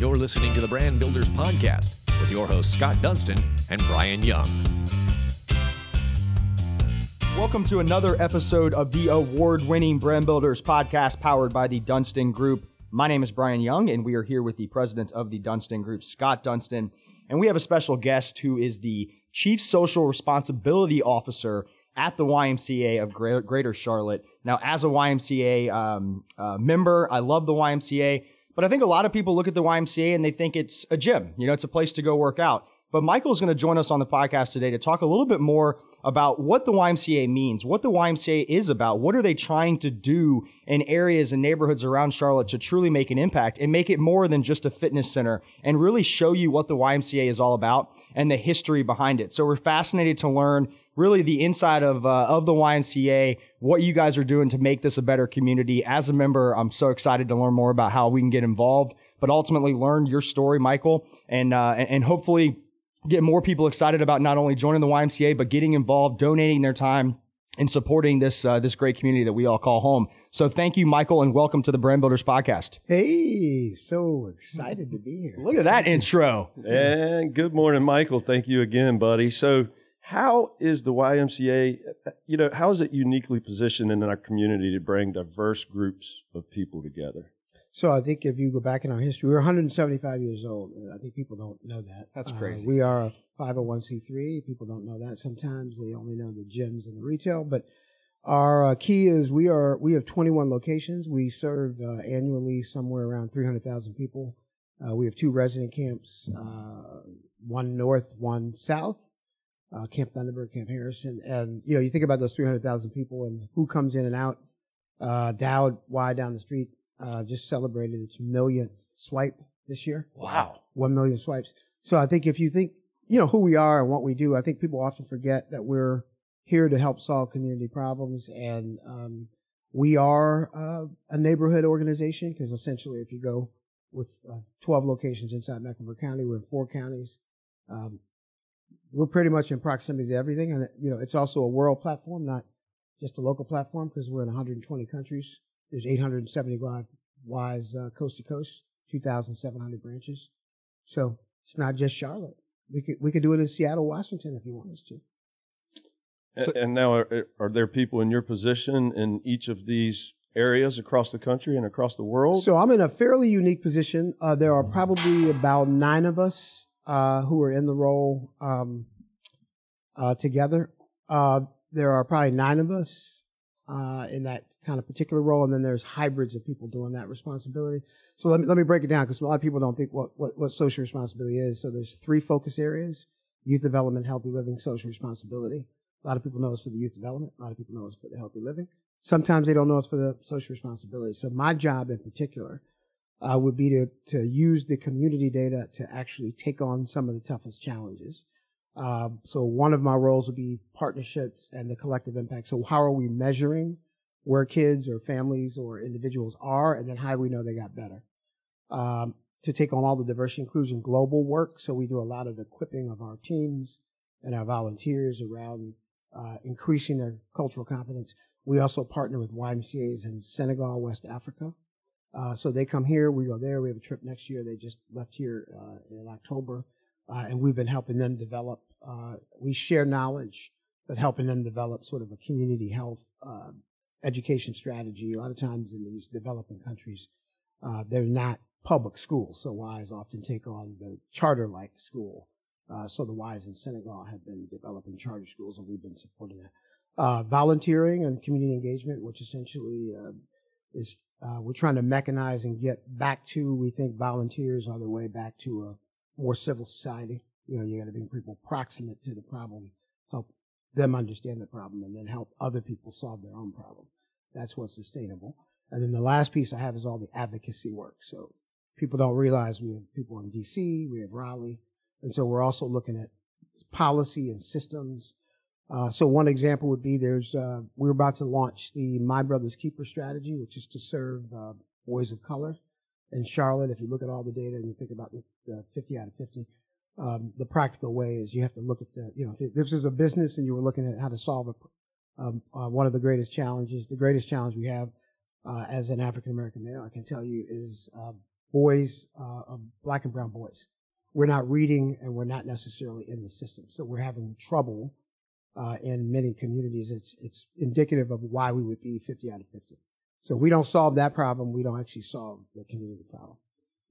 You're listening to the Brand Builders Podcast with your hosts Scott Dunston and Brian Young. Welcome to another episode of the award winning Brand Builders Podcast powered by the Dunston Group. My name is Brian Young, and we are here with the president of the Dunston Group, Scott Dunston. And we have a special guest who is the Chief Social Responsibility Officer at the YMCA of Greater Charlotte. Now, as a YMCA um, uh, member, I love the YMCA. But I think a lot of people look at the YMCA and they think it's a gym. You know, it's a place to go work out. But Michael is going to join us on the podcast today to talk a little bit more about what the YMCA means, what the YMCA is about, what are they trying to do in areas and neighborhoods around Charlotte to truly make an impact and make it more than just a fitness center and really show you what the YMCA is all about and the history behind it. So we're fascinated to learn really the inside of uh, of the YMCA, what you guys are doing to make this a better community. As a member, I'm so excited to learn more about how we can get involved, but ultimately learn your story, Michael, and uh, and hopefully get more people excited about not only joining the YMCA but getting involved, donating their time. And supporting this uh, this great community that we all call home. So thank you, Michael, and welcome to the Brand Builders Podcast. Hey, so excited to be here. Look at that intro. And good morning, Michael. Thank you again, buddy. So how is the YMCA, you know, how is it uniquely positioned in our community to bring diverse groups of people together? So I think if you go back in our history, we're 175 years old. I think people don't know that. That's uh, crazy. Uh, we are a 501c3. People don't know that. Sometimes they only know the gyms and the retail, but our uh, key is we are we have 21 locations. We serve uh, annually somewhere around 300,000 people. Uh, we have two resident camps, uh, one north, one south uh, Camp Thunderbird, Camp Harrison, and you know you think about those 300,000 people and who comes in and out. Uh, Dowd Y down the street uh, just celebrated its millionth swipe this year. Wow, one million swipes. So I think if you think you know who we are and what we do, I think people often forget that we're here to help solve community problems, and um, we are uh, a neighborhood organization because essentially, if you go with uh, 12 locations inside Mecklenburg County, we're in four counties. Um, we're pretty much in proximity to everything. And, you know, it's also a world platform, not just a local platform because we're in 120 countries. There's 875 Ys uh, coast to coast, 2,700 branches. So it's not just Charlotte. We could, we could do it in Seattle, Washington if you want us to. So, and now, are, are there people in your position in each of these areas across the country and across the world? So I'm in a fairly unique position. Uh, there are probably about nine of us uh, who are in the role um, uh, together. Uh, there are probably nine of us uh, in that kind of particular role, and then there's hybrids of people doing that responsibility. So let me let me break it down because a lot of people don't think what, what what social responsibility is. So there's three focus areas: youth development, healthy living, social responsibility. A lot of people know it's for the youth development. A lot of people know it's for the healthy living. Sometimes they don't know it's for the social responsibility. So my job in particular uh, would be to, to use the community data to actually take on some of the toughest challenges. Uh, so one of my roles would be partnerships and the collective impact. So how are we measuring where kids or families or individuals are, and then how do we know they got better? Um, to take on all the diversity inclusion global work. So we do a lot of equipping of our teams and our volunteers around uh, increasing their cultural competence. We also partner with YMCA's in Senegal, West Africa, uh, so they come here, we go there. We have a trip next year. They just left here uh, in October, uh, and we've been helping them develop. Uh, we share knowledge, but helping them develop sort of a community health uh, education strategy. A lot of times in these developing countries, uh, they're not public schools, so Ys often take on the charter-like school. so the Ys in Senegal have been developing charter schools, and we've been supporting that. volunteering and community engagement, which essentially is uh, we're trying to mechanize and get back to, we think volunteers are the way back to a more civil society. You know, you got to bring people proximate to the problem, help them understand the problem, and then help other people solve their own problem. That's what's sustainable. And then the last piece I have is all the advocacy work. So people don't realize we have people in DC, we have Raleigh. And so we're also looking at policy and systems uh, so one example would be there's uh, we're about to launch the My Brother's Keeper strategy, which is to serve uh, boys of color in Charlotte. If you look at all the data and you think about the, the 50 out of 50, um, the practical way is you have to look at the you know if this is a business and you were looking at how to solve a, um, uh, one of the greatest challenges, the greatest challenge we have uh, as an African American male, I can tell you is um, boys, uh, of black and brown boys. We're not reading and we're not necessarily in the system. So we're having trouble, uh, in many communities. It's, it's indicative of why we would be 50 out of 50. So if we don't solve that problem, we don't actually solve the community problem.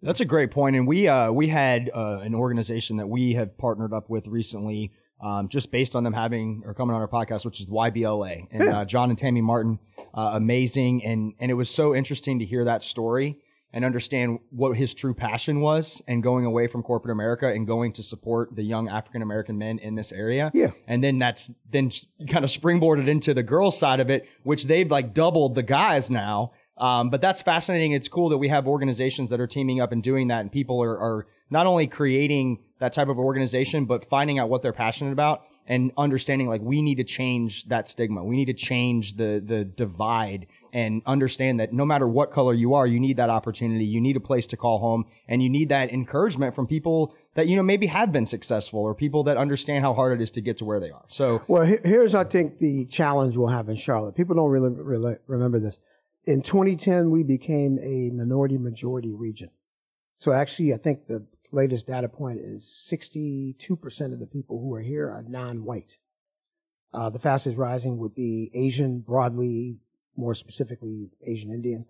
That's a great point, and we uh, we had uh, an organization that we have partnered up with recently, um, just based on them having or coming on our podcast, which is YBLA, and uh, John and Tammy Martin, uh, amazing, and and it was so interesting to hear that story and understand what his true passion was, and going away from corporate America and going to support the young African American men in this area, Yeah. and then that's then kind of springboarded into the girls side of it, which they've like doubled the guys now. Um, but that's fascinating. It's cool that we have organizations that are teaming up and doing that, and people are, are not only creating that type of organization, but finding out what they're passionate about and understanding like we need to change that stigma. We need to change the the divide and understand that no matter what color you are, you need that opportunity. You need a place to call home, and you need that encouragement from people that you know maybe have been successful or people that understand how hard it is to get to where they are. So Well, here's, I think, the challenge we'll have in Charlotte. People don't really, really remember this. In 2010, we became a minority majority region. So actually, I think the latest data point is 62% of the people who are here are non-white. Uh, the fastest rising would be Asian, broadly, more specifically Asian Indian,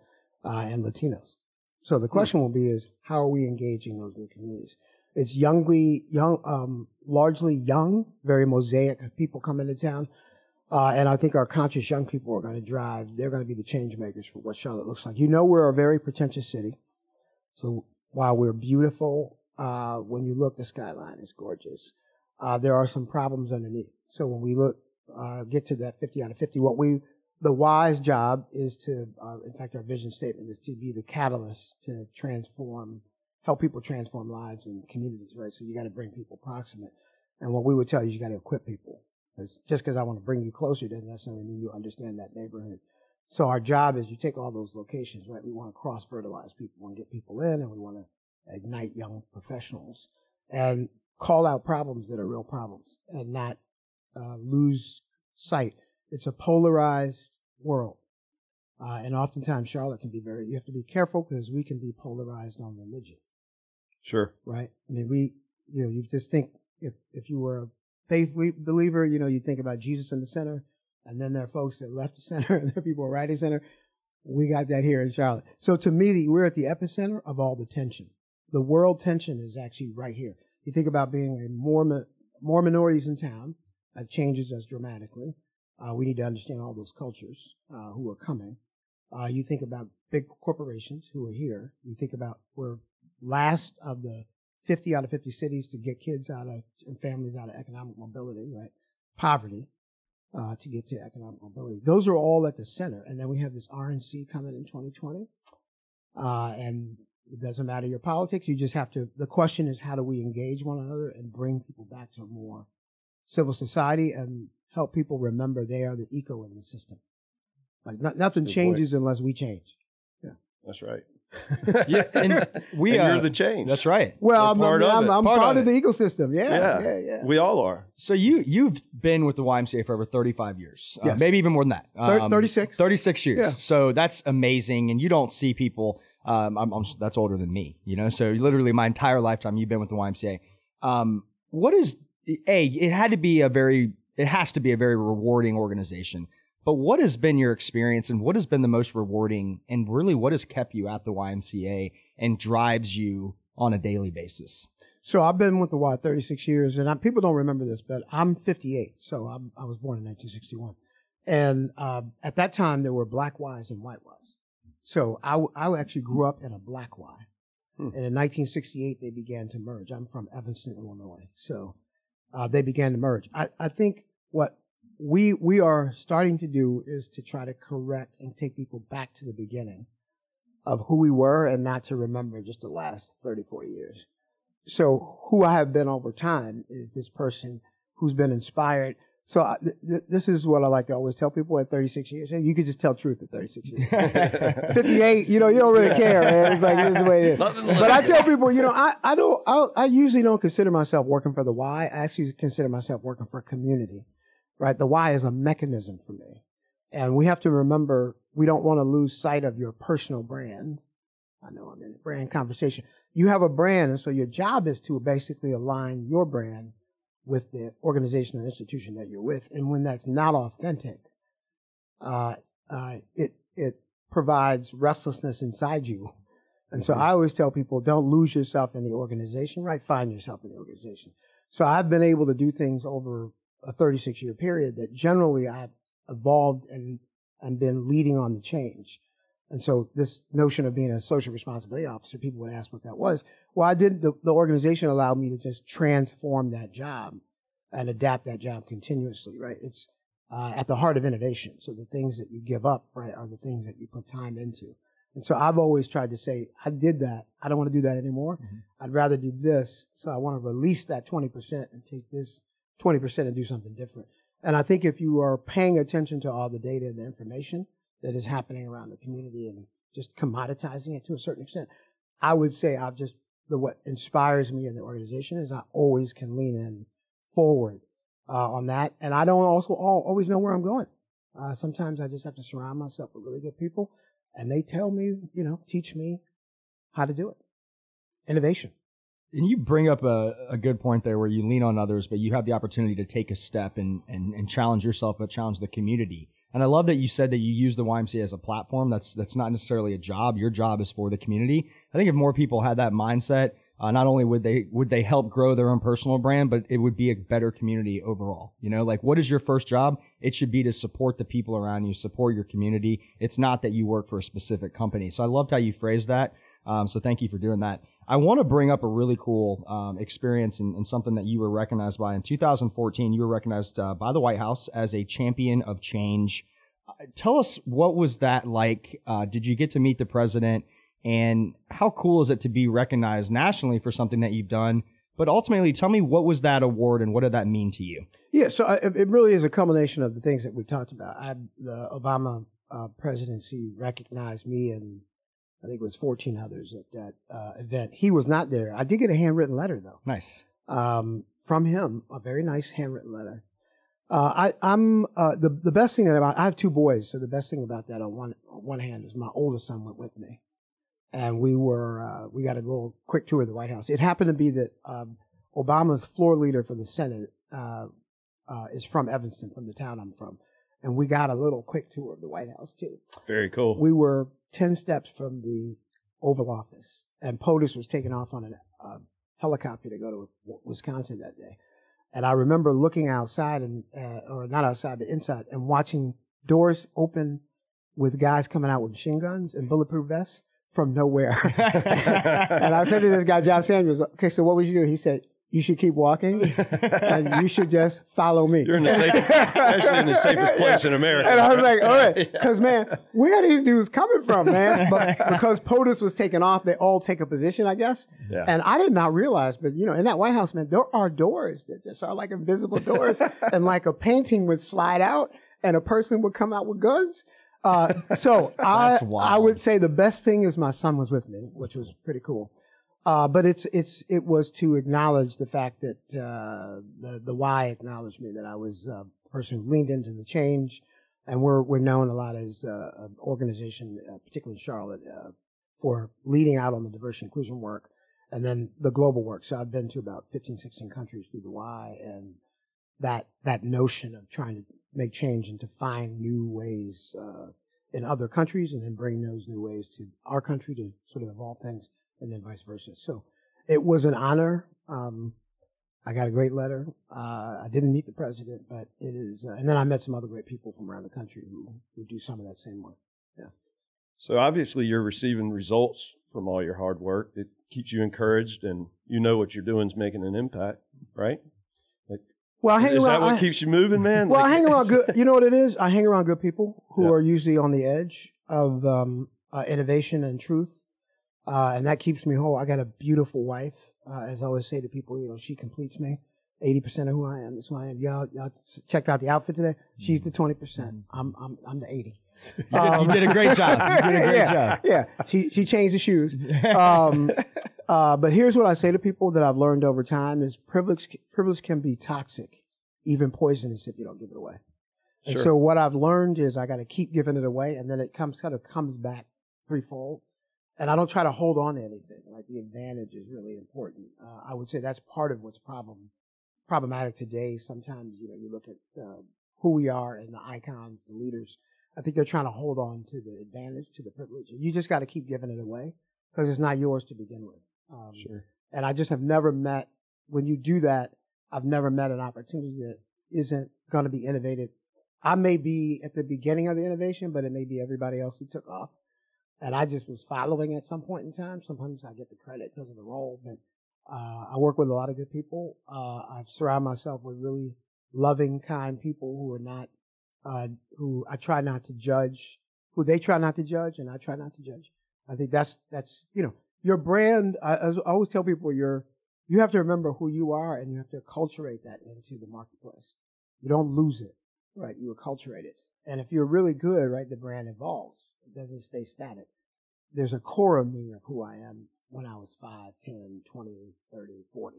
uh, and Latinos. So the question will be is how are we engaging those new communities? It's youngly, young, um, largely young, very mosaic people come into town. Uh, and I think our conscious young people are going to drive, they're going to be the change makers for what Charlotte looks like. You know, we're a very pretentious city. So while we're beautiful, uh, when you look, the skyline is gorgeous. Uh, there are some problems underneath. So when we look, uh, get to that 50 out of 50, what we, the Y's job is to, uh, in fact, our vision statement is to be the catalyst to transform, help people transform lives and communities, right? So you got to bring people proximate. And what we would tell you is you got to equip people. 'Cause just because I want to bring you closer doesn't necessarily mean you understand that neighborhood. So our job is you take all those locations, right? We want to cross fertilize people, we want to get people in, and we want to ignite young professionals and call out problems that are real problems and not uh, lose sight. It's a polarized world. Uh, and oftentimes Charlotte can be very, you have to be careful because we can be polarized on religion Sure. right? I mean, we, you know, you just think if, if you were a faith believer, you know, you think about Jesus in the center, and then there are folks that left the center, and there are people right in center. We got that here in Charlotte. So to me, we're at the epicenter of all the tension. The world tension is actually right here. You think about being a more, more minorities in town, that changes us dramatically. Uh, we need to understand all those cultures uh, who are coming. Uh, you think about big corporations who are here. You think about we're last of the 50 out of 50 cities to get kids out of and families out of economic mobility, right? Poverty uh, to get to economic mobility. Those are all at the center. And then we have this RNC coming in 2020. Uh, and it doesn't matter your politics. You just have to, the question is how do we engage one another and bring people back to a more civil society and help people remember they are the eco in the system. Like no, nothing Good point. changes unless we change. Yeah. That's right. Yeah, and we and uh, you're the change. That's right. Well, We're I'm, part I'm, of I'm, it. I'm Part part, of of the ecosystem. Yeah, Yeah. yeah, yeah. We all are. So you you've been with the YMCA for over 35 years, uh, maybe even more than that. Um, 36. 36 years. Yeah. So that's amazing, and you don't see people. Um, I'm, I'm, that's older than me, you know. So literally, my entire lifetime, you've been with the YMCA. Um, what is a? It had to be a very. It has to be a very rewarding organization. But what has been your experience, and what has been the most rewarding, and really what has kept you at the YMCA and drives you on a daily basis? So I've been with the Y 36 years, and I, people don't remember this, but I'm 58. So I'm, I was born in 1961. And uh, at that time, there were black Ys and white Ys. So I actually grew up in a black Y. Hmm. And in 1968, they began to merge. I'm from Evanston, Illinois. So uh, they began to merge. I, I think what we, we are starting to do is to try to correct and take people back to the beginning of who we were and not to remember just the last 30, 40 years. So who I have been over time is this person who's been inspired. So I, th- th- this is what I like to always tell people at 36 years. And you could just tell truth at 36 years. 58, you know, you don't really care, man. It's like, this is the way it is. But I tell people, you know, I, I don't, I, I usually don't consider myself working for the Y i actually consider myself working for a community, right? The Y is a mechanism for me. And we have to remember we don't want to lose sight of your personal brand I know I'm in a brand conversation. You have a brand, and so your job is to basically align your brand with the organization or institution that you're with. And when that's not authentic, uh, uh, it it provides restlessness inside you. And so I always tell people, don't lose yourself in the organization, right? Find yourself in the organization. So I've been able to do things over a 36 year period that generally I've evolved and, and been leading on the change. And so this notion of being a social responsibility officer, people would ask what that was. Well, I did, the, the organization allowed me to just transform that job and adapt that job continuously, right? It's uh, at the heart of innovation. So the things that you give up, right, are the things that you put time into. And so I've always tried to say, I did that. I don't want to do that anymore. Mm-hmm. I'd rather do this. So I want to release that 20% and take this 20% and do something different. And I think if you are paying attention to all the data and the information that is happening around the community and just commoditizing it to a certain extent, I would say I've just, the, what inspires me in the organization is I always can lean in forward uh, on that. And I don't also always know where I'm going. Uh, sometimes I just have to surround myself with really good people and they tell me, you know, teach me how to do it. Innovation. And you bring up a, a good point there where you lean on others, but you have the opportunity to take a step and, and, and challenge yourself, but challenge the community. And I love that you said that you use the YMCA as a platform. That's, that's not necessarily a job. Your job is for the community. I think if more people had that mindset, uh, not only would they would they help grow their own personal brand, but it would be a better community overall. You know, like what is your first job? It should be to support the people around you, support your community. It's not that you work for a specific company. So I loved how you phrased that. Um, so thank you for doing that. I want to bring up a really cool um, experience and, and, something that you were recognized by in 2014. You were recognized uh, by the White House as a champion of change. Uh, tell us what was that like? Uh, did you get to meet the president? And how cool is it to be recognized nationally for something that you've done? But ultimately, tell me what was that award and what did that mean to you? Yeah, so I, it really is a culmination of the things that we've talked about. I, the Obama uh, presidency recognized me and I think it was 14 others at that uh, event. He was not there. I did get a handwritten letter though. Nice. Um, from him, a very nice handwritten letter. Uh, I, am uh, the the best thing that about I have two boys, so the best thing about that on one on one hand is my oldest son went with me, and we were uh, we got a little quick tour of the White House. It happened to be that um, Obama's floor leader for the Senate uh, uh, is from Evanston, from the town I'm from, and we got a little quick tour of the White House too. Very cool. We were ten steps from the Oval Office, and POTUS was taken off on a uh, helicopter to go to Wisconsin that day. And I remember looking outside and, uh, or not outside, but inside and watching doors open with guys coming out with machine guns and bulletproof vests from nowhere. and I said to this guy, John Samuels, okay, so what would you do? He said, you should keep walking and you should just follow me. You're in the safest, actually in the safest place in America. And I was like, all right, because man, where are these dudes coming from, man? But because POTUS was taken off, they all take a position, I guess. Yeah. And I did not realize, but you know, in that White House, man, there are doors that just are like invisible doors and like a painting would slide out and a person would come out with guns. Uh, so I, I would say the best thing is my son was with me, which was pretty cool. Uh, but it's it's it was to acknowledge the fact that uh, the the Y acknowledged me that I was a person who leaned into the change, and we're we're known a lot as uh, an organization, uh, particularly Charlotte, uh, for leading out on the diversity inclusion work, and then the global work. So I've been to about 15, 16 countries through the Y, and that that notion of trying to make change and to find new ways uh, in other countries, and then bring those new ways to our country to sort of evolve things and then vice versa. So it was an honor. Um, I got a great letter. Uh, I didn't meet the president, but it is, uh, and then I met some other great people from around the country who, who do some of that same work. Yeah. So obviously you're receiving results from all your hard work. It keeps you encouraged and you know what you're doing is making an impact, right? Like, well, I hang is around, that what I, keeps you moving, man? Well, like, I hang around good, you know what it is? I hang around good people who yeah. are usually on the edge of, um, uh, innovation and truth. Uh, and that keeps me whole. I got a beautiful wife. Uh, as I always say to people, you know, she completes me. 80% of who I am. That's who I am. Y'all, y'all checked out the outfit today. She's the 20%. Mm-hmm. I'm, I'm, I'm the 80. You did, um, you did, a great job. You did a great yeah, job. Yeah. She, she changed the shoes. Um, uh, but here's what I say to people that I've learned over time is privilege, privilege can be toxic, even poisonous if you don't give it away. And sure. so what I've learned is I got to keep giving it away and then it comes, kind of comes back threefold. And I don't try to hold on to anything. Like the advantage is really important. Uh, I would say that's part of what's problem problematic today. Sometimes you know you look at uh, who we are and the icons, the leaders. I think they're trying to hold on to the advantage, to the privilege. You just got to keep giving it away because it's not yours to begin with. Um, Sure. and I just have never met when you do that. I've never met an opportunity that isn't going to be innovated. I may be at the beginning of the innovation, but it may be everybody else who took off. And I just was following at some point in time. Sometimes I get the credit because of the role, but uh, I work with a lot of good people. Uh, I've surrounded myself with really loving, kind people who are not, uh, who I try not to judge, who they try not to judge, and I try not to judge. I think that's that's you know your brand. I, I always tell people you're you have to remember who you are, and you have to acculturate that into the marketplace. You don't lose it, right? You acculturate it, and if you're really good, right, the brand evolves. It doesn't stay static. There's a core of me of who I am when I was 5, 10, 20, 30, 40.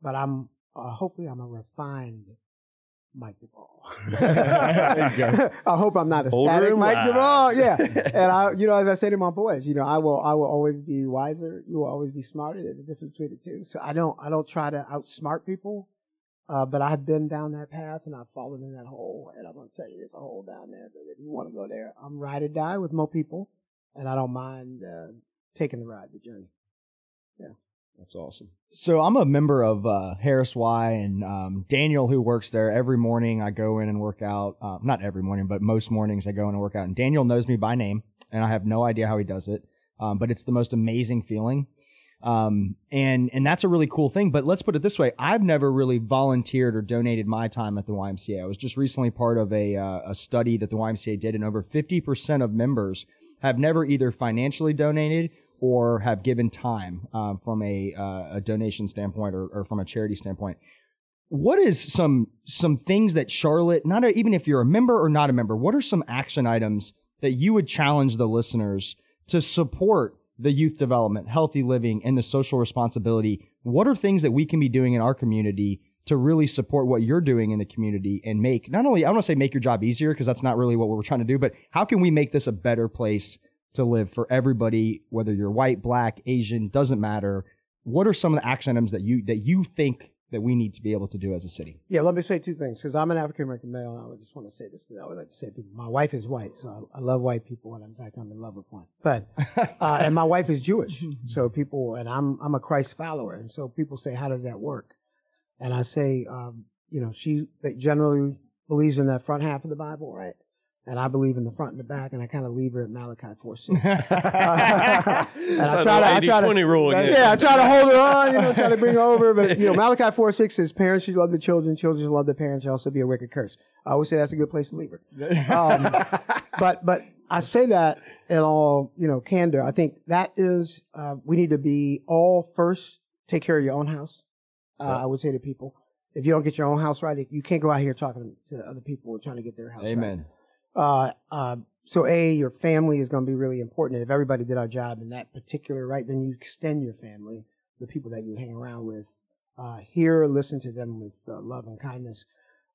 But I'm, uh, hopefully I'm a refined Mike DeVaul. I hope I'm not a Older static Mike wise. DeVaul. Yeah. and I, you know, as I say to my boys, you know, I will, I will always be wiser. You will always be smarter. There's a difference between the two. So I don't, I don't try to outsmart people. Uh, but I've been down that path and I've fallen in that hole. And I'm going to tell you, there's a hole down there. But if you want to go there, I'm ride or die with more people. And I don't mind, uh, taking the ride, the journey. Yeah. That's awesome. So I'm a member of uh, Harris Y and um, Daniel, who works there every morning. I go in and work out. Uh, not every morning, but most mornings I go in and work out. And Daniel knows me by name, and I have no idea how he does it. Um, but it's the most amazing feeling. Um, and and that's a really cool thing. But let's put it this way: I've never really volunteered or donated my time at the YMCA. I was just recently part of a uh, a study that the YMCA did, and over 50% of members have never either financially donated or have given time um, from a, uh, a donation standpoint or, or from a charity standpoint. What is some some things that Charlotte, not even if you're a member or not a member, what are some action items that you would challenge the listeners to support the youth development, healthy living, and the social responsibility? What are things that we can be doing in our community to really support what you're doing in the community and make not only I don't want to say make your job easier because that's not really what we're trying to do, but how can we make this a better place to live for everybody, whether you're white, black, Asian, doesn't matter. What are some of the action items that you that you think that we need to be able to do as a city? Yeah, let me say two things because I'm an African American male. And I would just want to say this because I would like to say people, my wife is white, so I, I love white people, and in fact, I'm in love with one. But uh, and my wife is Jewish, so people and I'm I'm a Christ follower, and so people say, how does that work? And I say, um, you know, she generally believes in that front half of the Bible, right? And I believe in the front and the back, and I kind of leave her at Malachi 4 6. and It's I like try to, I try to, 80-20 rule again. yeah, I try to hold her on, you know, try to bring her over. But, you know, Malachi 4 6 says parents should love the children, children should love their parents, should also be a wicked curse. I always say that's a good place to leave her. Um, but, but I say that in all, you know, candor. I think that is, uh, we need to be all first take care of your own house. Uh, I would say to people, if you don't get your own house right, you can't go out here talking to other people who are trying to get their house right Amen. Uh, uh, so a your family is going to be really important. And if everybody did our job in that particular right, then you extend your family, the people that you hang around with, uh, hear, listen to them with uh, love and kindness.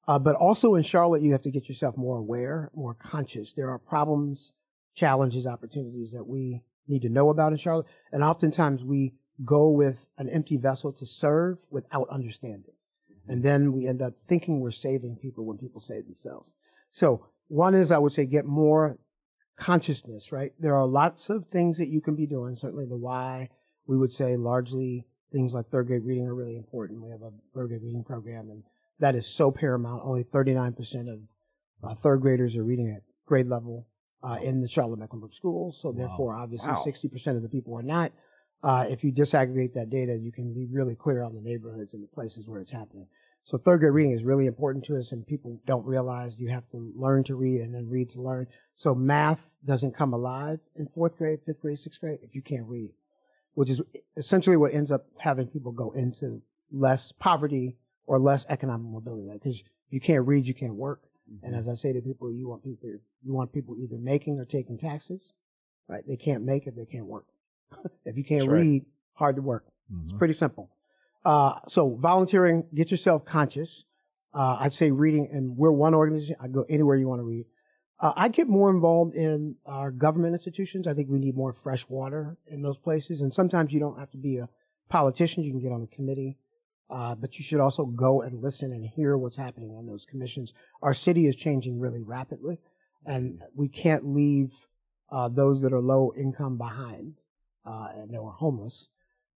Uh, but also in Charlotte, you have to get yourself more aware, more conscious. There are problems, challenges, opportunities that we need to know about in Charlotte, and oftentimes we go with an empty vessel to serve without understanding. And then we end up thinking we're saving people when people save themselves. So one is, I would say, get more consciousness, right? There are lots of things that you can be doing. Certainly the Y, we would say largely things like third grade reading are really important. We have a third grade reading program and that is so paramount. Only 39% of uh, third graders are reading at grade level uh, in the Charlotte Mecklenburg schools. So therefore, obviously, Wow. 60% of the people are not. Uh, if you disaggregate that data, you can be really clear on the neighborhoods and the places where it's happening. So third grade reading is really important to us, and people don't realize you have to learn to read and then read to learn. So math doesn't come alive in fourth grade, fifth grade, sixth grade if you can't read, which is essentially what ends up having people go into less poverty or less economic mobility. Because if you can't read, you can't work. And mm-hmm. as I say to people, you want people you want people either making or taking taxes, right? They can't make if they can't work. if you can't That's right. read, hard to work. It's mm-hmm. pretty simple. Uh, so volunteering, get yourself conscious. Uh, I'd say reading, and we're one organization. I go anywhere you want to read. Uh, I get more involved in our government institutions. I think we need more fresh water in those places. And sometimes you don't have to be a politician. You can get on a committee. Uh, but you should also go and listen and hear what's happening on those commissions. Our city is changing really rapidly, and we can't leave uh, those that are low income behind uh, and that are homeless.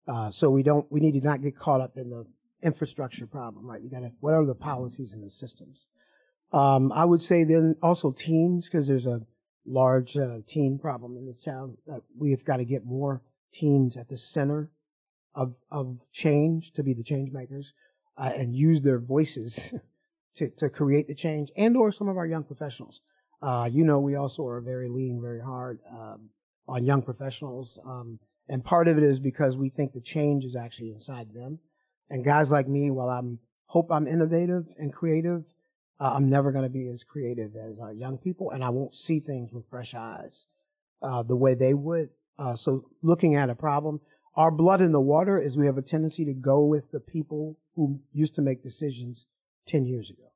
Uh, so we don't. We need to not get caught up in the infrastructure problem, right? You got to. What are the policies and the systems? Um, I would say then also teens, because there's a large uh, teen problem in this town. we've got to get more teens at the center of, of change to be the change makers uh, and use their voices to, to create the change and or some of our young professionals. Uh, you know, we also are very leaning very hard um, on young professionals. Um, and part of it is because we think the change is actually inside them. And guys like me, while I'm hope I'm innovative and creative, uh, I'm never going to be as creative as our young people, and I won't see things with fresh eyes uh, the way they would. Uh, so, looking at a problem, our blood in the water is we have a tendency to go with the people who used to make decisions 10 years ago.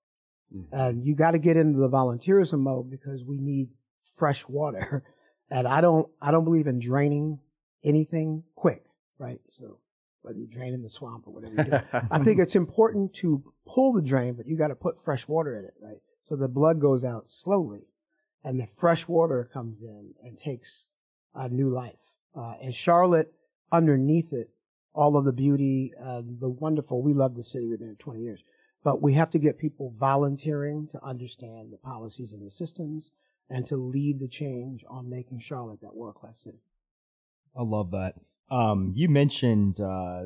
Mm-hmm. And you got to get into the volunteerism mode because we need fresh water. And I don't, I don't believe in draining anything quick, right? So whether you drain in the swamp or whatever you do. I think it's important to pull the drain, but you got to put fresh water in it, right? So the blood goes out slowly and the fresh water comes in and takes a new life. Uh, and Charlotte, underneath it, all of the beauty, uh, the wonderful, we love the city. We've been here 20 years, but we have to get people volunteering to understand the policies and the systems and to lead the change on making Charlotte that world class city. I love that. Um, you mentioned, uh,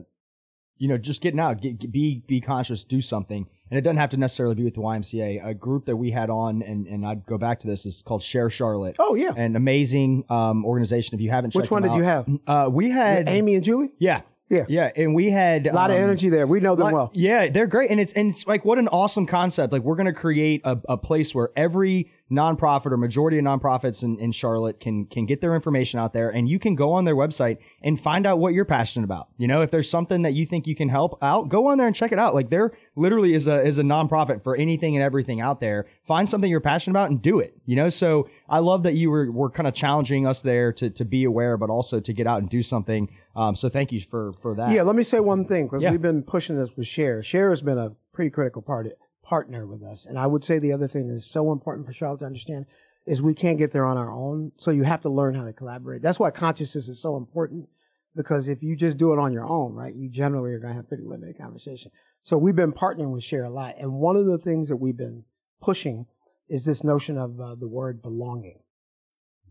you know, just getting out, get, be be conscious, do something, and it doesn't have to necessarily be with the YMCA. A group that we had on, and and I'd go back to this is called Share Charlotte. Oh yeah, an amazing um, organization. If you haven't, which one did out, you have? Uh, we had yeah, Amy and Julie. Yeah, yeah, yeah, and we had a lot um, of energy there. We know them lot, well. Yeah, they're great, and it's and it's like what an awesome concept. Like we're gonna create a, a place where every nonprofit or majority of nonprofits in, in Charlotte can can get their information out there and you can go on their website and find out what you're passionate about. You know, if there's something that you think you can help out, go on there and check it out. Like there literally is a is a nonprofit for anything and everything out there. Find something you're passionate about and do it. You know, so I love that you were were kind of challenging us there to to be aware, but also to get out and do something. Um, so thank you for for that. Yeah, let me say one thing because yeah. we've been pushing this with Share. Share has been a pretty critical part of it partner with us. And I would say the other thing that is so important for Charlotte to understand is we can't get there on our own. So you have to learn how to collaborate. That's why consciousness is so important because if you just do it on your own, right, you generally are going to have pretty limited conversation. So we've been partnering with Share a lot. And one of the things that we've been pushing is this notion of uh, the word belonging,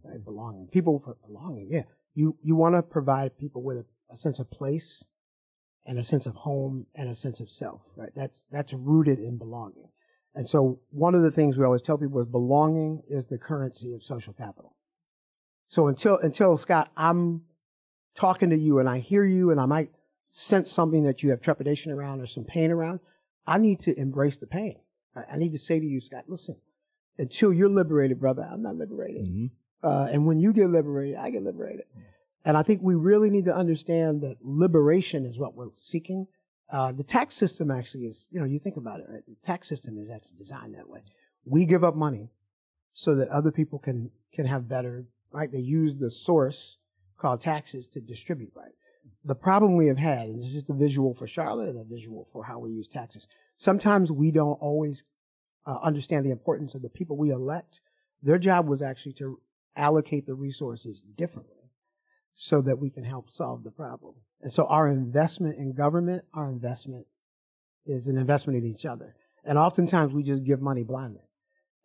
right? Belonging. People for belonging. Yeah. You, you want to provide people with a, a sense of place and a sense of home and a sense of self, right? That's, that's rooted in belonging. And so one of the things we always tell people is belonging is the currency of social capital. So until, until Scott, I'm talking to you and I hear you and I might sense something that you have trepidation around or some pain around, I need to embrace the pain. I need to say to you, Scott, listen, until you're liberated, brother, I'm not liberated. Mm-hmm. Uh, and when you get liberated, I get liberated. Mm-hmm. And I think we really need to understand that liberation is what we're seeking. Uh, the tax system actually is, you know, you think about it, right? The tax system is actually designed that way. We give up money so that other people can, can have better, right? They use the source called taxes to distribute, right? The problem we have had, and this is just a visual for Charlotte and a visual for how we use taxes. Sometimes we don't always uh, understand the importance of the people we elect. Their job was actually to allocate the resources differently so that we can help solve the problem. And so our investment in government, our investment is an investment in each other. And oftentimes we just give money blindly.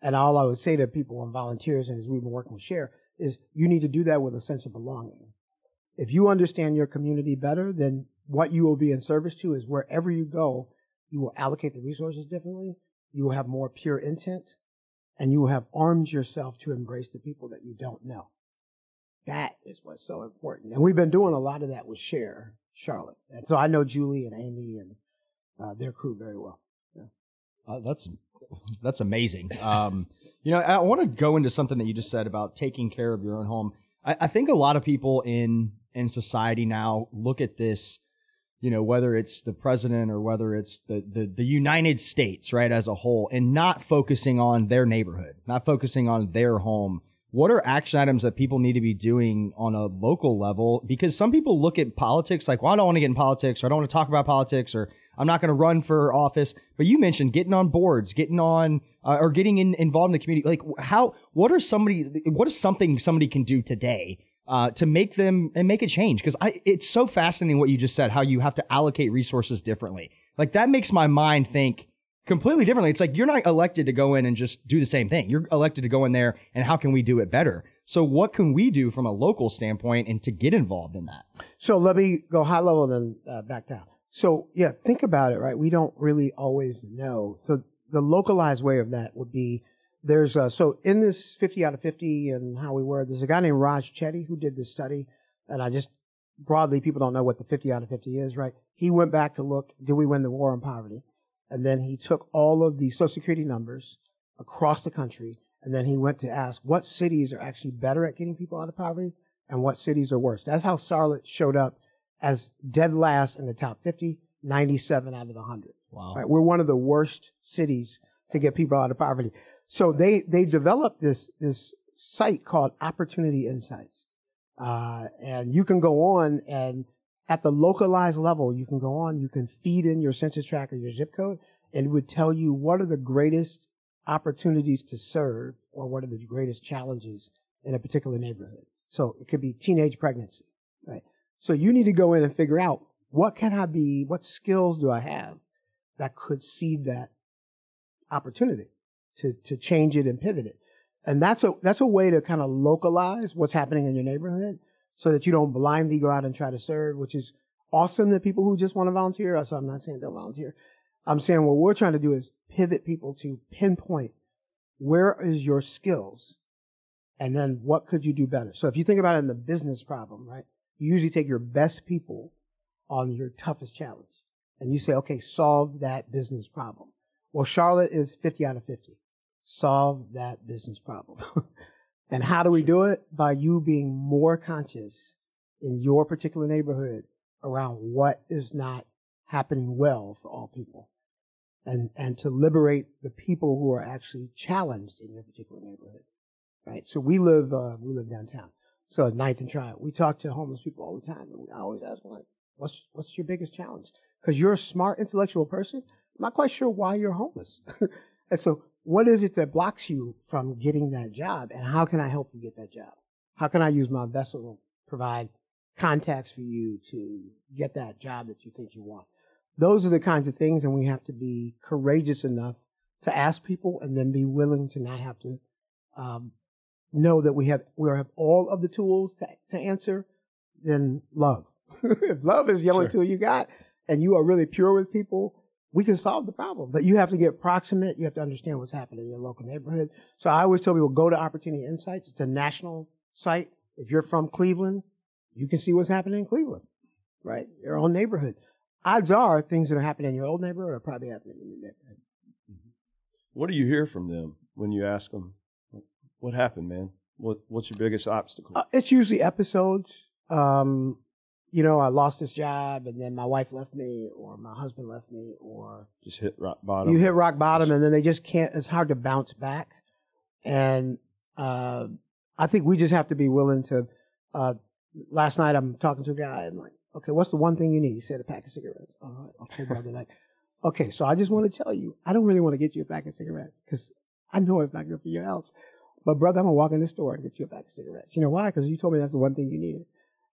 And all I would say to people and volunteers, and as we've been working with Share, is you need to do that with a sense of belonging. If you understand your community better, then what you will be in service to is wherever you go, you will allocate the resources differently. You will have more pure intent and you will have armed yourself to embrace the people that you don't know. That is what's so important. And we've been doing a lot of that with Share, Charlotte. And so I know Julie and Amy and uh, their crew very well. Yeah. Uh, that's that's amazing. Um, you know, I want to go into something that you just said about taking care of your own home. I, I think a lot of people in in society now look at this you know, whether it's the president or whether it's the, the, the United States, right, as a whole, and not focusing on their neighborhood, not focusing on their home. What are action items that people need to be doing on a local level? Because some people look at politics like, well, I don't want to get in politics or I don't want to talk about politics or I'm not going to run for office. But you mentioned getting on boards, getting on, uh, or getting in, involved in the community. Like how, what are somebody, what is something somebody can do today uh, to make them and make a change. Because I, it's so fascinating what you just said, how you have to allocate resources differently. Like that makes my mind think completely differently. It's like you're not elected to go in and just do the same thing. You're elected to go in there and how can we do it better? So what can we do from a local standpoint and to get involved in that? So let me go high level then uh, back down. So yeah, think about it, right? We don't really always know. So the localized way of that would be there's a, so in this 50 out of 50 and how we were, there's a guy named Raj Chetty who did this study. And I just broadly, people don't know what the 50 out of 50 is, right? He went back to look, do we win the war on poverty? And then he took all of the social security numbers across the country. And then he went to ask what cities are actually better at getting people out of poverty and what cities are worse. That's how Charlotte showed up as dead last in the top 50, 97 out of the 100. Wow. Right? We're one of the worst cities to get people out of poverty. So they, they developed this, this site called Opportunity Insights. Uh, and you can go on and at the localized level, you can go on, you can feed in your census tract or your zip code, and it would tell you what are the greatest opportunities to serve or what are the greatest challenges in a particular neighborhood. So it could be teenage pregnancy, right? So you need to go in and figure out what can I be, what skills do I have that could seed that opportunity to, to change it and pivot it. And that's a, that's a way to kind of localize what's happening in your neighborhood so that you don't blindly go out and try to serve, which is awesome to people who just want to volunteer. So I'm not saying don't volunteer. I'm saying what we're trying to do is pivot people to pinpoint where is your skills and then what could you do better? So if you think about it in the business problem, right? You usually take your best people on your toughest challenge and you say, okay, solve that business problem. Well, Charlotte is 50 out of 50. Solve that business problem. and how do we do it? By you being more conscious in your particular neighborhood around what is not happening well for all people. And, and to liberate the people who are actually challenged in your particular neighborhood. Right? So we live, uh, we live downtown. So at Ninth and Tryon, we talk to homeless people all the time. And we always ask them like, what's, what's your biggest challenge? Cause you're a smart intellectual person. I'm not quite sure why you're homeless. and so what is it that blocks you from getting that job? And how can I help you get that job? How can I use my vessel to provide contacts for you to get that job that you think you want? Those are the kinds of things, and we have to be courageous enough to ask people and then be willing to not have to um, know that we have we have all of the tools to, to answer. Then love. if love is the only Sure. tool you got, and you are really pure with people, we can solve the problem. But you have to get proximate. You have to understand what's happening in your local neighborhood. So I always tell people go to Opportunity Insights. It's a national site. If you're from Cleveland, you can see what's happening in Cleveland, right? Your own neighborhood. Odds are things that are happening in your old neighborhood are probably happening in your neighborhood. What do you hear from them when you ask them, what happened, man? What, what's your biggest obstacle? Uh, it's usually episodes. Um, you know, I lost this job and then my wife left me or my husband left me or Just hit rock bottom. you hit rock bottom and then they just can't, it's hard to bounce back. And, uh, I think we just have to be willing to, uh, last night I'm talking to a guy I'm like, okay, what's the one thing you need? He said a pack of cigarettes. All right. Okay, brother. Like, okay. So I just want to tell you, I don't really want to get you a pack of cigarettes because I know it's not good for your health. But brother, I'm gonna walk in the store and get you a pack of cigarettes. You know why? Because you told me that's the one thing you needed.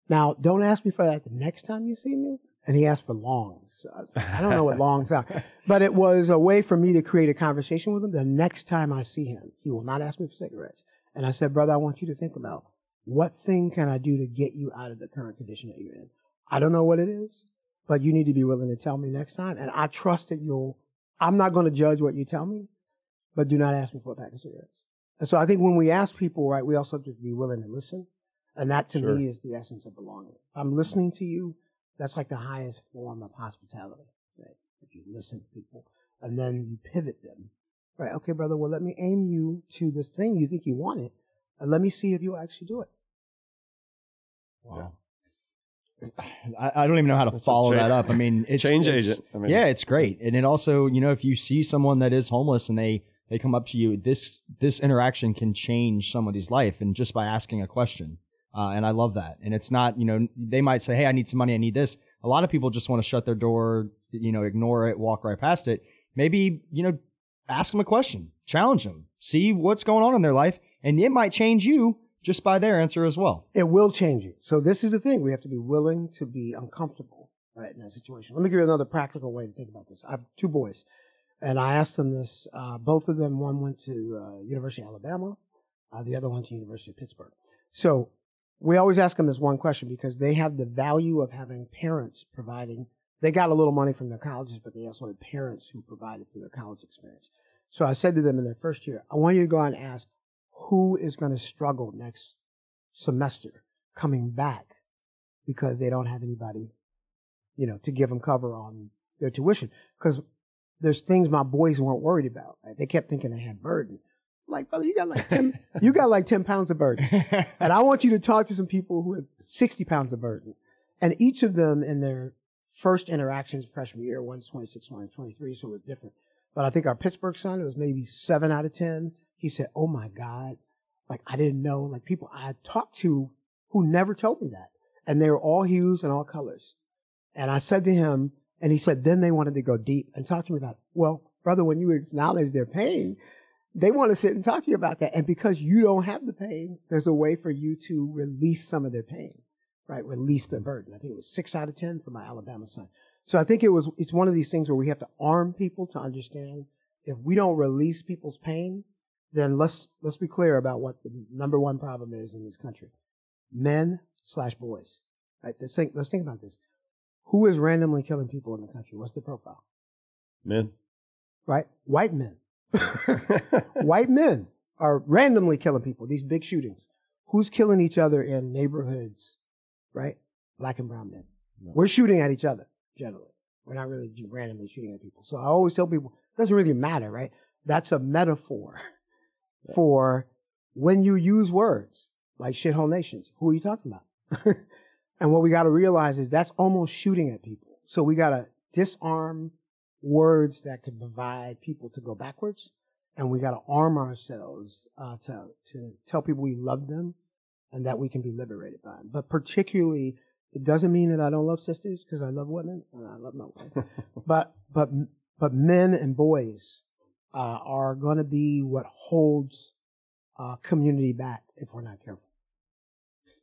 Now, don't ask me for that the next time you see me. And he asked for longs. I, was like, I don't know what longs are, but it was a way for me to create a conversation with him. The next time I see him, he will not ask me for cigarettes. And I said, brother, I want you to think about what thing can I do to get you out of the current condition that you're in? I don't know what it is, but you need to be willing to tell me next time. And I trust that you'll, I'm not going to judge what you tell me, but do not ask me for a pack of cigarettes. And so I think when we ask people, right, we also have to be willing to listen. And that to Sure. me is the essence of belonging. If I'm listening to you, that's like the highest form of hospitality, right? If you listen to people and then you pivot them, right? Okay, brother, well, let me aim you to this thing you think you want it and let me see if you'll actually do it. Wow. I, I don't even know how to follow that up. I mean, it's Change it's- agent. I mean- yeah, it's great, and it also, you know, if you see someone that is homeless and they they come up to you, this this interaction can change somebody's life, and just by asking a question. Uh, and I love that. And it's not, you know, they might say, Hey, I need some money. I need this. A lot of people just want to shut their door, you know, ignore it, walk right past it. Maybe, you know, ask them a question, challenge them, see what's going on in their life. And it might change you just by their answer as well. It will change you. So this is the thing. We have to be willing to be uncomfortable, right, in that situation. Let me give you another practical way to think about this. I have two boys and I asked them this. Uh, both of them, one went to uh, University of Alabama. Uh, the other one to University of Pittsburgh. So we always ask them this one question because they have the value of having parents providing. They got a little money from their colleges, but they also had parents who provided for their college experience. So I said to them in their first year, I want you to go out and ask who is going to struggle next semester coming back because they don't have anybody, you know, to give them cover on their tuition. Because there's things my boys weren't worried about. Right? They kept thinking they had burden. Like, brother, you got like 10, you got like 10 pounds of burden. and I want you to talk to some people who have 60 pounds of burden. And each of them in their first interactions freshman year, one's 26, one's 23, so it was different. But I think our Pittsburgh son, it was maybe seven out of 10. He said, Oh my God. Like, I didn't know, like people I talked to who never told me that. And they were all hues and all colors. And I said to him, and he said, then they wanted to go deep and talk to me about, it. well, brother, when you acknowledge their pain, they want to sit and talk to you about that. And because you don't have the pain, there's a way for you to release some of their pain, right? Release the burden. I think it was six out of 10 for my Alabama son. So I think it was, it's one of these things where we have to arm people to understand if we don't release people's pain, then let's, let's be clear about what the number one problem is in this country. Men slash boys. Right? Let's think, let's think about this. Who is randomly killing people in the country? What's the profile? Men. Right? White men. White men are randomly killing people, these big shootings. Who's killing each other in neighborhoods? Right? Black and brown men. We're shooting at each other, generally. We're not really randomly shooting at people. So I always tell people, it doesn't really matter, right? That's a metaphor for when you use words like shithole nations. Who are you talking about? and what we got to realize is that's almost shooting at people. So we got to disarm words that could provide people to go backwards. And we got to arm ourselves uh, to, to tell people we love them and that we can be liberated by them. But particularly, it doesn't mean that I don't love sisters because I love women and I love my wife. but, but, but men and boys uh, are going to be what holds uh, community back if we're not careful.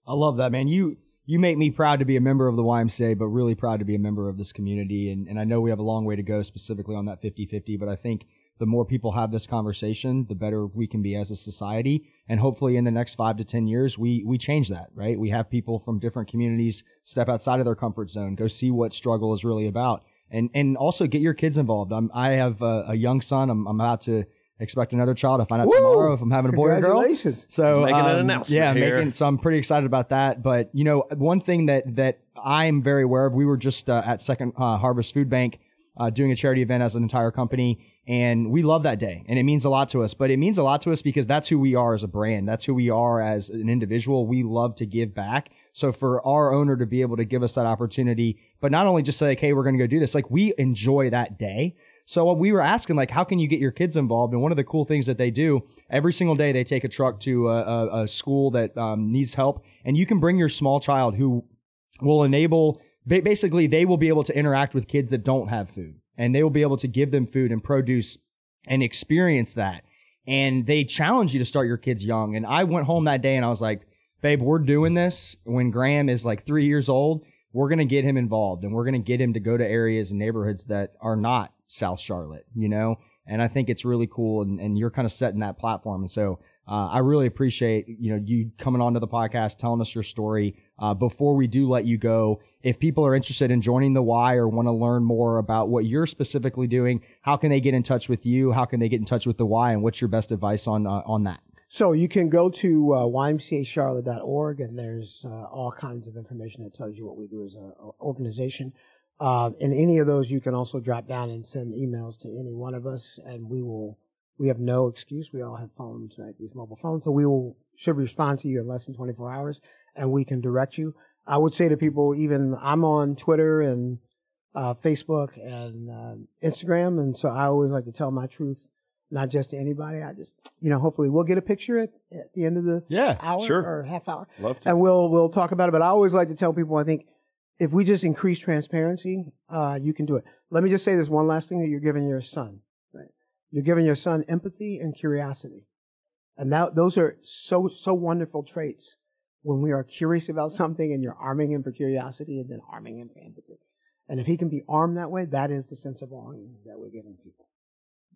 I love that, man. You you make me proud to be a member of the YMCA, but really proud to be a member of this community. And, and I know we have a long way to go specifically on that 50-50, but I think the more people have this conversation, the better we can be as a society. And hopefully in the next five to 10 years, we, we change that, right? We have people from different communities step outside of their comfort zone, go see what struggle is really about. And, and also get your kids involved. I'm, I have a, a young son. I'm, I'm about to expect another child. I find out Woo! tomorrow if I'm having a boy or girl. Congratulations. So He's making an um, announcement Yeah, here. making so I'm pretty excited about that. But you know, one thing that that I'm very aware of, we were just uh, at Second uh, Harvest Food Bank uh, doing a charity event as an entire company, and we love that day, and it means a lot to us. But it means a lot to us because that's who we are as a brand. That's who we are as an individual. We love to give back. So for our owner to be able to give us that opportunity, but not only just say, like, hey, we're going to go do this, like we enjoy that day. So we were asking, like, how can you get your kids involved? And one of the cool things that they do every single day, they take a truck to a, a, a school that um, needs help, and you can bring your small child who will enable. Basically, they will be able to interact with kids that don't have food, and they will be able to give them food and produce and experience that. And they challenge you to start your kids young. And I went home that day and I was like, babe, we're doing this when Graham is like three years old. We're going to get him involved and we're going to get him to go to areas and neighborhoods that are not South Charlotte, you know? And I think it's really cool. And, and you're kind of setting that platform. And so, uh, I really appreciate, you know, you coming onto the podcast, telling us your story. Uh, before we do let you go, if people are interested in joining the Y or want to learn more about what you're specifically doing, how can they get in touch with you? How can they get in touch with the Y and what's your best advice on, uh, on that? So you can go to uh, ymcacharlotte.org and there's uh, all kinds of information that tells you what we do as an organization. Uh, in any of those, you can also drop down and send emails to any one of us, and we will. We have no excuse. We all have phones, right? These mobile phones, so we will should respond to you in less than 24 hours, and we can direct you. I would say to people, even I'm on Twitter and uh, Facebook and uh, Instagram, and so I always like to tell my truth, not just to anybody. I just, you know, hopefully we'll get a picture at, at the end of the Yeah, hour sure. or half hour, Love to. and we'll we'll talk about it. But I always like to tell people, I think if we just increase transparency, uh, you can do it. Let me just say this one last thing that you're giving your son. Right? You're giving your son empathy and curiosity, and that those are so so wonderful traits. When we are curious about something, and you're arming him for curiosity, and then arming him for empathy, and if he can be armed that way, that is the sense of belonging that we're giving people.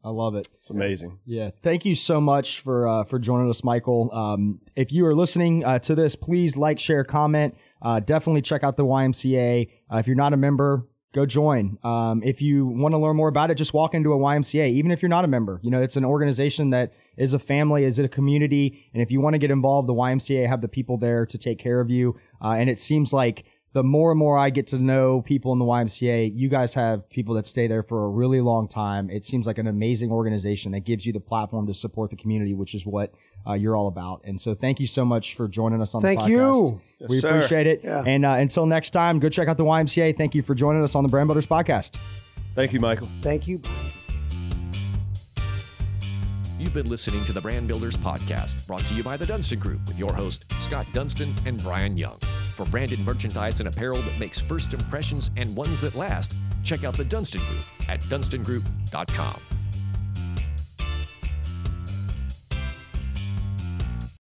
I love it. It's amazing. Yeah, thank you so much for uh, for joining us, Michael. Um, if you are listening uh, to this, please like, share, comment. Uh, definitely check out the YMCA. Uh, if you're not a member, go join. Um, if you want to learn more about it, just walk into a YMCA. Even if you're not a member, you know it's an organization that is a family, is it a community, and if you want to get involved, the YMCA have the people there to take care of you. Uh, and it seems like the more and more I get to know people in the YMCA, you guys have people that stay there for a really long time. It seems like an amazing organization that gives you the platform to support the community, which is what uh, you're all about. And so thank you so much for joining us on Thank the podcast. you. we sir. appreciate it. Yeah. And uh, until next time, go check out the YMCA. Thank you for joining us on the Brand Builders podcast. Thank you, Michael. Thank you. You've been listening to the Brand Builders Podcast, brought to you by the Dunstan Group with your host, Scott Dunstan and Brian Young. For branded merchandise and apparel that makes first impressions and ones that last, check out the Dunstan Group at dunstangroup.com.